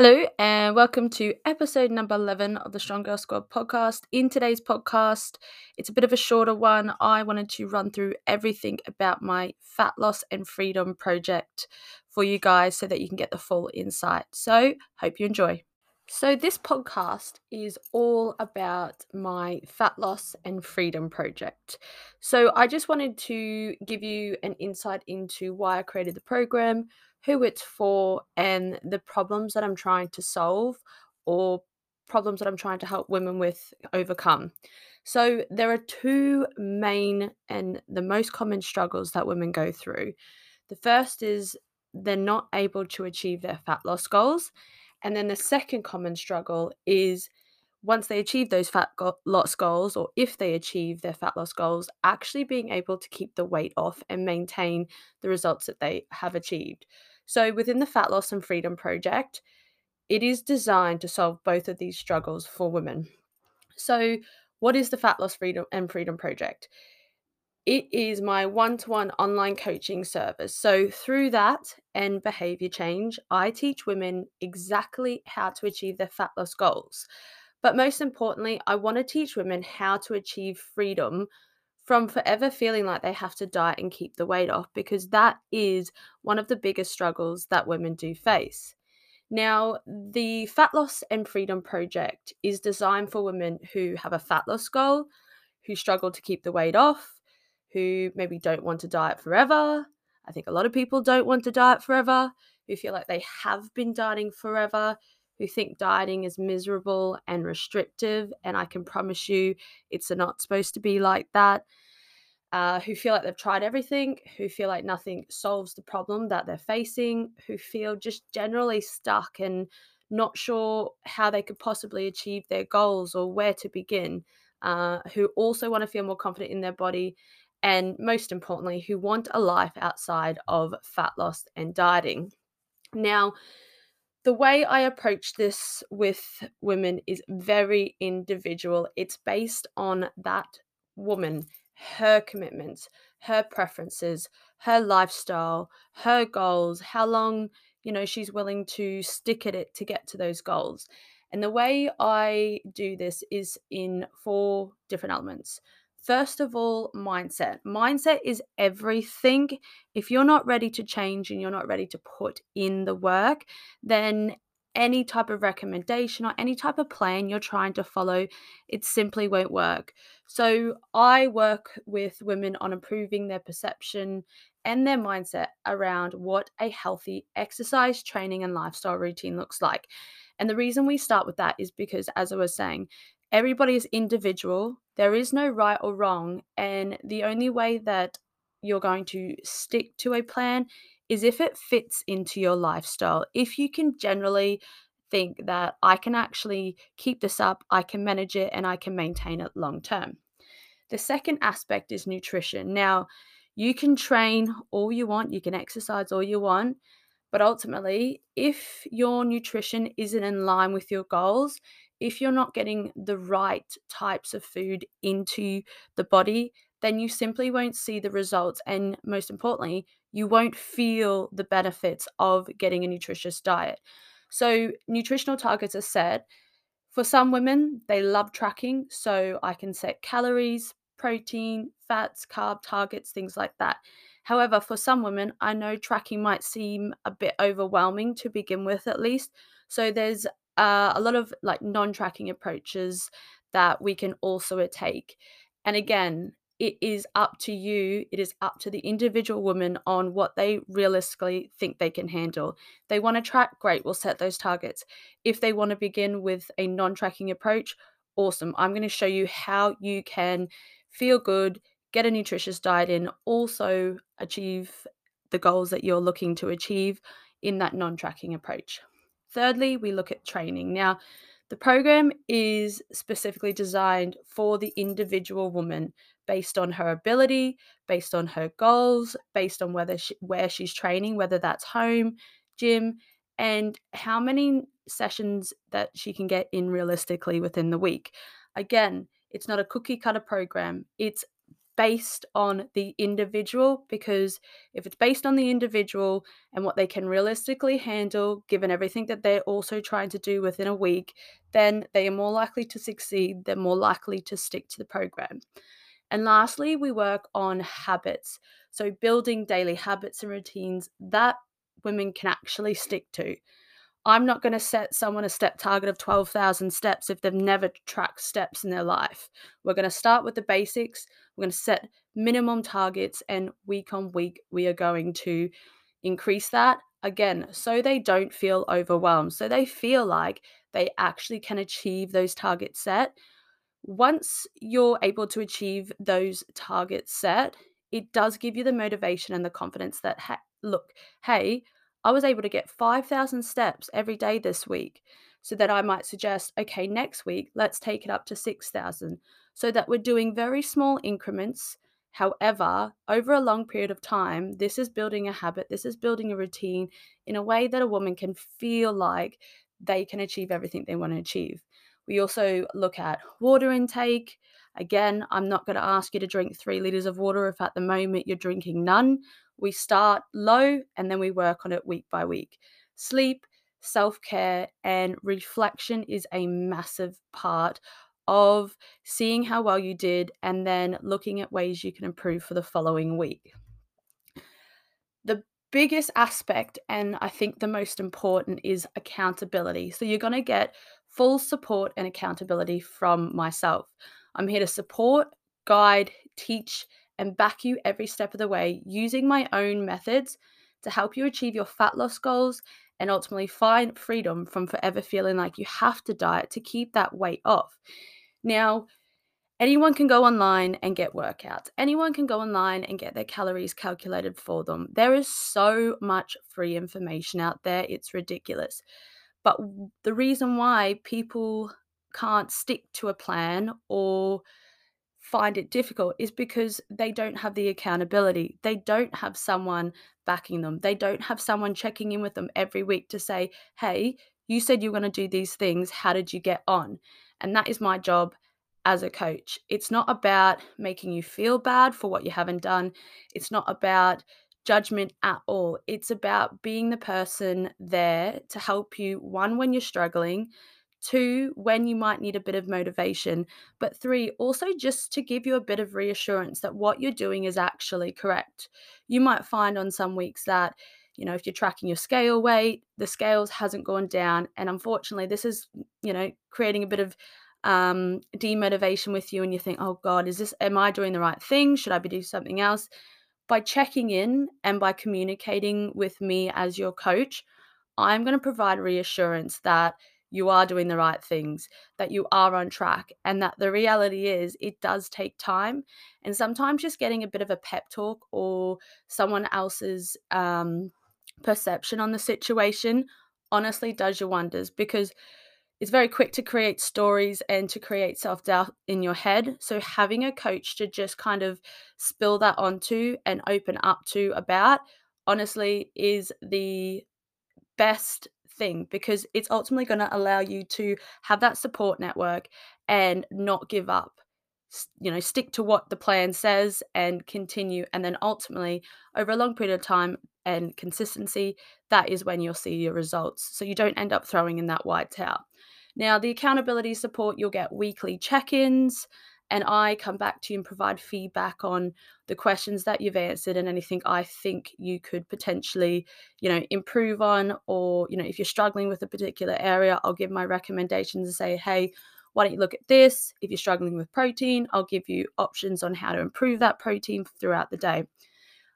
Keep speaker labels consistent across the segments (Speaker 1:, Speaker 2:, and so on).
Speaker 1: Hello, and welcome to episode number 11 of the Strong Girl Squad podcast. In today's podcast, it's a bit of a shorter one. I wanted to run through everything about my fat loss and freedom project for you guys so that you can get the full insight. So, hope you enjoy. So, this podcast is all about my fat loss and freedom project. So, I just wanted to give you an insight into why I created the program, who it's for, and the problems that I'm trying to solve or problems that I'm trying to help women with overcome. So, there are two main and the most common struggles that women go through. The first is they're not able to achieve their fat loss goals. And then the second common struggle is once they achieve those fat go- loss goals, or if they achieve their fat loss goals, actually being able to keep the weight off and maintain the results that they have achieved. So, within the Fat Loss and Freedom Project, it is designed to solve both of these struggles for women. So, what is the Fat Loss Freedom and Freedom Project? It is my one to one online coaching service. So, through that and behavior change, I teach women exactly how to achieve their fat loss goals. But most importantly, I want to teach women how to achieve freedom from forever feeling like they have to diet and keep the weight off because that is one of the biggest struggles that women do face. Now, the Fat Loss and Freedom Project is designed for women who have a fat loss goal, who struggle to keep the weight off, who maybe don't want to diet forever. I think a lot of people don't want to diet forever, who feel like they have been dieting forever, who think dieting is miserable and restrictive. And I can promise you it's not supposed to be like that. Uh, who feel like they've tried everything, who feel like nothing solves the problem that they're facing, who feel just generally stuck and not sure how they could possibly achieve their goals or where to begin, uh, who also want to feel more confident in their body, and most importantly, who want a life outside of fat loss and dieting. Now, the way I approach this with women is very individual. It's based on that woman, her commitments, her preferences, her lifestyle, her goals, how long, you know, she's willing to stick at it to get to those goals. And the way I do this is in four different elements. First of all, mindset. Mindset is everything. If you're not ready to change and you're not ready to put in the work, then any type of recommendation or any type of plan you're trying to follow, it simply won't work. So, I work with women on improving their perception and their mindset around what a healthy exercise, training, and lifestyle routine looks like. And the reason we start with that is because, as I was saying, everybody is individual. There is no right or wrong. And the only way that you're going to stick to a plan is if it fits into your lifestyle. If you can generally think that I can actually keep this up, I can manage it, and I can maintain it long term. The second aspect is nutrition. Now, you can train all you want, you can exercise all you want, but ultimately, if your nutrition isn't in line with your goals, if you're not getting the right types of food into the body, then you simply won't see the results. And most importantly, you won't feel the benefits of getting a nutritious diet. So, nutritional targets are set. For some women, they love tracking. So, I can set calories, protein, fats, carb targets, things like that. However, for some women, I know tracking might seem a bit overwhelming to begin with, at least. So, there's uh, a lot of like non tracking approaches that we can also take. And again, it is up to you, it is up to the individual woman on what they realistically think they can handle. They want to track, great, we'll set those targets. If they want to begin with a non tracking approach, awesome. I'm going to show you how you can feel good, get a nutritious diet in, also achieve the goals that you're looking to achieve in that non tracking approach. Thirdly, we look at training. Now, the program is specifically designed for the individual woman based on her ability, based on her goals, based on whether she, where she's training, whether that's home, gym, and how many sessions that she can get in realistically within the week. Again, it's not a cookie cutter program. It's based on the individual because if it's based on the individual and what they can realistically handle, given everything that they're also trying to do within a week, then they are more likely to succeed. They're more likely to stick to the program. And lastly, we work on habits. So, building daily habits and routines that women can actually stick to. I'm not going to set someone a step target of 12,000 steps if they've never tracked steps in their life. We're going to start with the basics. We're going to set minimum targets, and week on week, we are going to increase that again so they don't feel overwhelmed. So they feel like they actually can achieve those targets set. Once you're able to achieve those targets set, it does give you the motivation and the confidence that, look, hey, I was able to get 5,000 steps every day this week. So that I might suggest, okay, next week, let's take it up to 6,000. So that we're doing very small increments. However, over a long period of time, this is building a habit, this is building a routine in a way that a woman can feel like they can achieve everything they want to achieve. We also look at water intake. Again, I'm not going to ask you to drink three liters of water if at the moment you're drinking none. We start low and then we work on it week by week. Sleep, self care, and reflection is a massive part of seeing how well you did and then looking at ways you can improve for the following week. The biggest aspect, and I think the most important, is accountability. So you're going to get full support and accountability from myself. I'm here to support, guide, teach, and back you every step of the way using my own methods to help you achieve your fat loss goals and ultimately find freedom from forever feeling like you have to diet to keep that weight off. Now, anyone can go online and get workouts. Anyone can go online and get their calories calculated for them. There is so much free information out there, it's ridiculous. But the reason why people can't stick to a plan or find it difficult is because they don't have the accountability. They don't have someone backing them. They don't have someone checking in with them every week to say, hey, you said you were going to do these things. How did you get on? And that is my job as a coach. It's not about making you feel bad for what you haven't done, it's not about judgment at all. It's about being the person there to help you, one, when you're struggling Two, when you might need a bit of motivation. But three, also just to give you a bit of reassurance that what you're doing is actually correct. You might find on some weeks that, you know, if you're tracking your scale weight, the scales hasn't gone down. And unfortunately, this is, you know, creating a bit of um, demotivation with you. And you think, oh God, is this, am I doing the right thing? Should I be doing something else? By checking in and by communicating with me as your coach, I'm going to provide reassurance that you are doing the right things, that you are on track, and that the reality is it does take time. And sometimes just getting a bit of a pep talk or someone else's um, perception on the situation honestly does you wonders because it's very quick to create stories and to create self doubt in your head. So, having a coach to just kind of spill that onto and open up to about honestly is the best thing because it's ultimately going to allow you to have that support network and not give up you know stick to what the plan says and continue and then ultimately over a long period of time and consistency that is when you'll see your results. So you don't end up throwing in that white towel. Now the accountability support you'll get weekly check-ins and I come back to you and provide feedback on the questions that you've answered and anything I think you could potentially, you know, improve on or, you know, if you're struggling with a particular area, I'll give my recommendations and say, "Hey, why don't you look at this? If you're struggling with protein, I'll give you options on how to improve that protein throughout the day."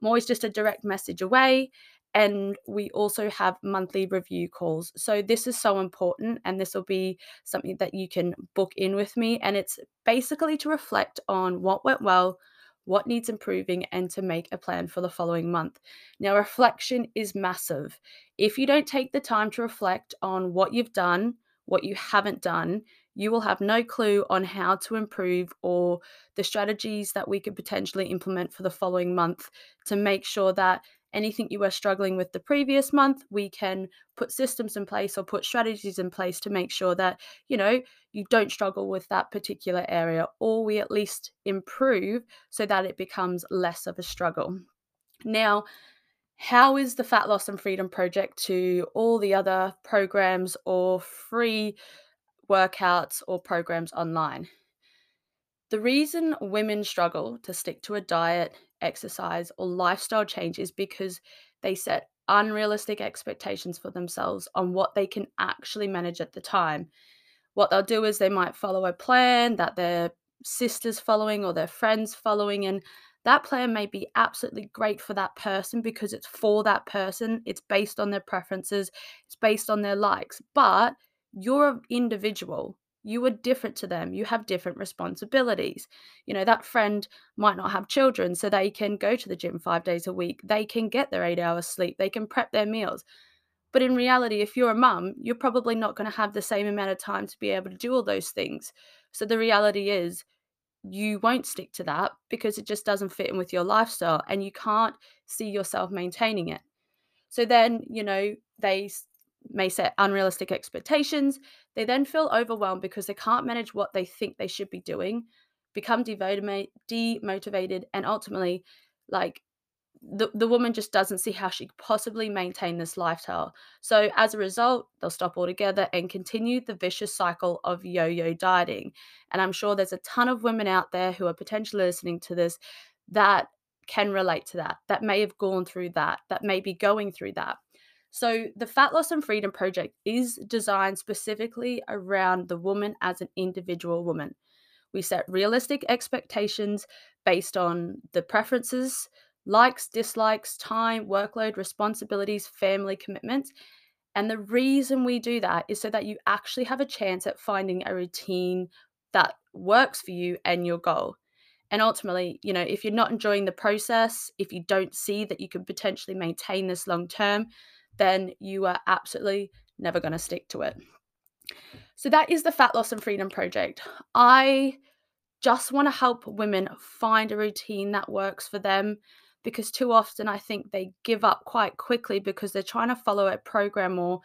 Speaker 1: I'm always just a direct message away and we also have monthly review calls. So this is so important and this will be something that you can book in with me and it's basically to reflect on what went well, what needs improving and to make a plan for the following month. Now reflection is massive. If you don't take the time to reflect on what you've done, what you haven't done, you will have no clue on how to improve or the strategies that we could potentially implement for the following month to make sure that anything you were struggling with the previous month, we can put systems in place or put strategies in place to make sure that, you know, you don't struggle with that particular area, or we at least improve so that it becomes less of a struggle. Now, how is the Fat Loss and Freedom Project to all the other programs or free workouts or programs online? The reason women struggle to stick to a diet, exercise, or lifestyle changes because they set unrealistic expectations for themselves on what they can actually manage at the time. What they'll do is they might follow a plan that their sister's following or their friends following, and that plan may be absolutely great for that person because it's for that person, it's based on their preferences, it's based on their likes, but you're an individual. You are different to them. You have different responsibilities. You know, that friend might not have children, so they can go to the gym five days a week. They can get their eight hours sleep. They can prep their meals. But in reality, if you're a mum, you're probably not going to have the same amount of time to be able to do all those things. So the reality is, you won't stick to that because it just doesn't fit in with your lifestyle and you can't see yourself maintaining it. So then, you know, they may set unrealistic expectations. They then feel overwhelmed because they can't manage what they think they should be doing, become demotivated, and ultimately, like, the, the woman just doesn't see how she could possibly maintain this lifestyle. So, as a result, they'll stop altogether and continue the vicious cycle of yo yo dieting. And I'm sure there's a ton of women out there who are potentially listening to this that can relate to that, that may have gone through that, that may be going through that. So, the Fat Loss and Freedom Project is designed specifically around the woman as an individual woman. We set realistic expectations based on the preferences, likes, dislikes, time, workload, responsibilities, family commitments. And the reason we do that is so that you actually have a chance at finding a routine that works for you and your goal. And ultimately, you know, if you're not enjoying the process, if you don't see that you can potentially maintain this long term, then you are absolutely never going to stick to it. So that is the Fat Loss and Freedom Project. I just want to help women find a routine that works for them because too often I think they give up quite quickly because they're trying to follow a program or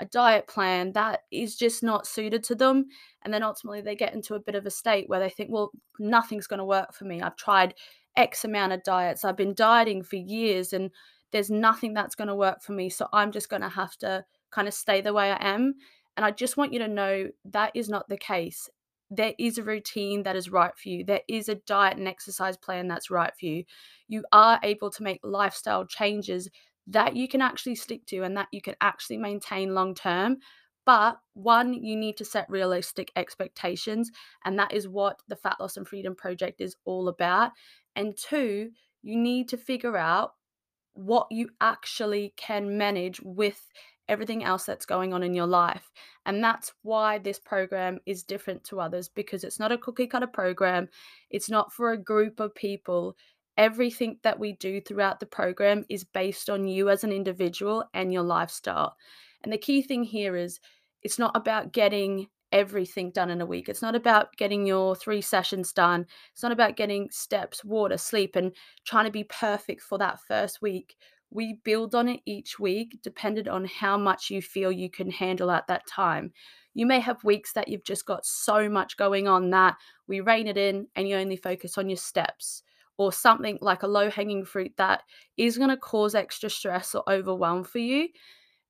Speaker 1: a diet plan that is just not suited to them. And then ultimately they get into a bit of a state where they think, well, nothing's going to work for me. I've tried X amount of diets, I've been dieting for years, and there's nothing that's going to work for me. So I'm just going to have to kind of stay the way I am. And I just want you to know that is not the case there is a routine that is right for you. There is a diet and exercise plan that's right for you. You are able to make lifestyle changes that you can actually stick to and that you can actually maintain long term. But one, you need to set realistic expectations, and that is what the Fat Loss and Freedom Project is all about. And two, you need to figure out what you actually can manage with everything else that's going on in your life. And that's why this program is different to others because it's not a cookie cutter program, it's not for a group of people. Everything that we do throughout the program is based on you as an individual and your lifestyle. And the key thing here is it's not about getting everything done in a week. It's not about getting your three sessions done. It's not about getting steps, water, sleep, and trying to be perfect for that first week. We build on it each week, dependent on how much you feel you can handle at that time. You may have weeks that you've just got so much going on that we rein it in and you only focus on your steps or something like a low hanging fruit that is going to cause extra stress or overwhelm for you.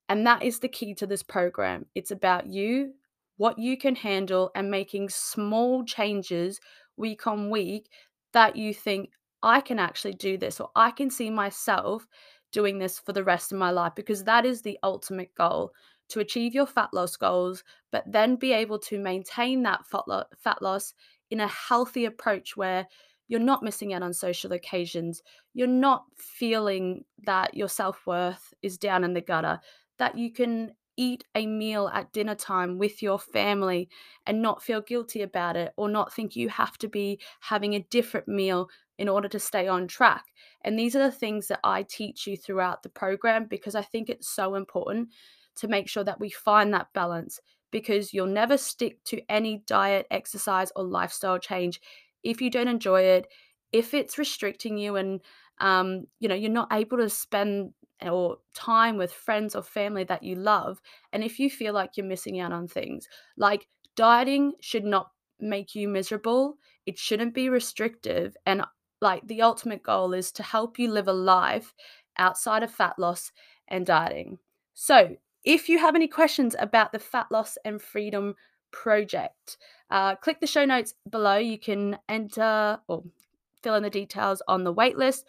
Speaker 1: And that is the key to this program. It's about you, what you can handle, and making small changes week on week that you think, I can actually do this, or I can see myself doing this for the rest of my life because that is the ultimate goal to achieve your fat loss goals, but then be able to maintain that fat loss in a healthy approach where you're not missing out on social occasions, you're not feeling that your self worth is down in the gutter, that you can eat a meal at dinner time with your family and not feel guilty about it or not think you have to be having a different meal in order to stay on track. And these are the things that I teach you throughout the program because I think it's so important to make sure that we find that balance because you'll never stick to any diet, exercise, or lifestyle change if you don't enjoy it, if it's restricting you and um, you know, you're not able to spend or time with friends or family that you love, and if you feel like you're missing out on things, like dieting should not make you miserable. It shouldn't be restrictive. And like the ultimate goal is to help you live a life outside of fat loss and dieting. So, if you have any questions about the Fat Loss and Freedom Project, uh, click the show notes below. You can enter or fill in the details on the waitlist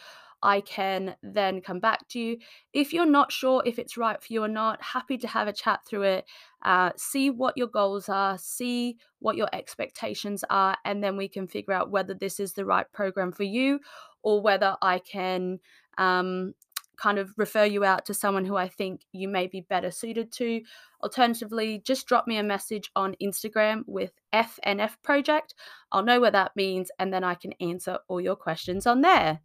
Speaker 1: I can then come back to you. If you're not sure if it's right for you or not, happy to have a chat through it, uh, see what your goals are, see what your expectations are, and then we can figure out whether this is the right program for you or whether I can um, kind of refer you out to someone who I think you may be better suited to. Alternatively, just drop me a message on Instagram with FNF Project. I'll know what that means and then I can answer all your questions on there.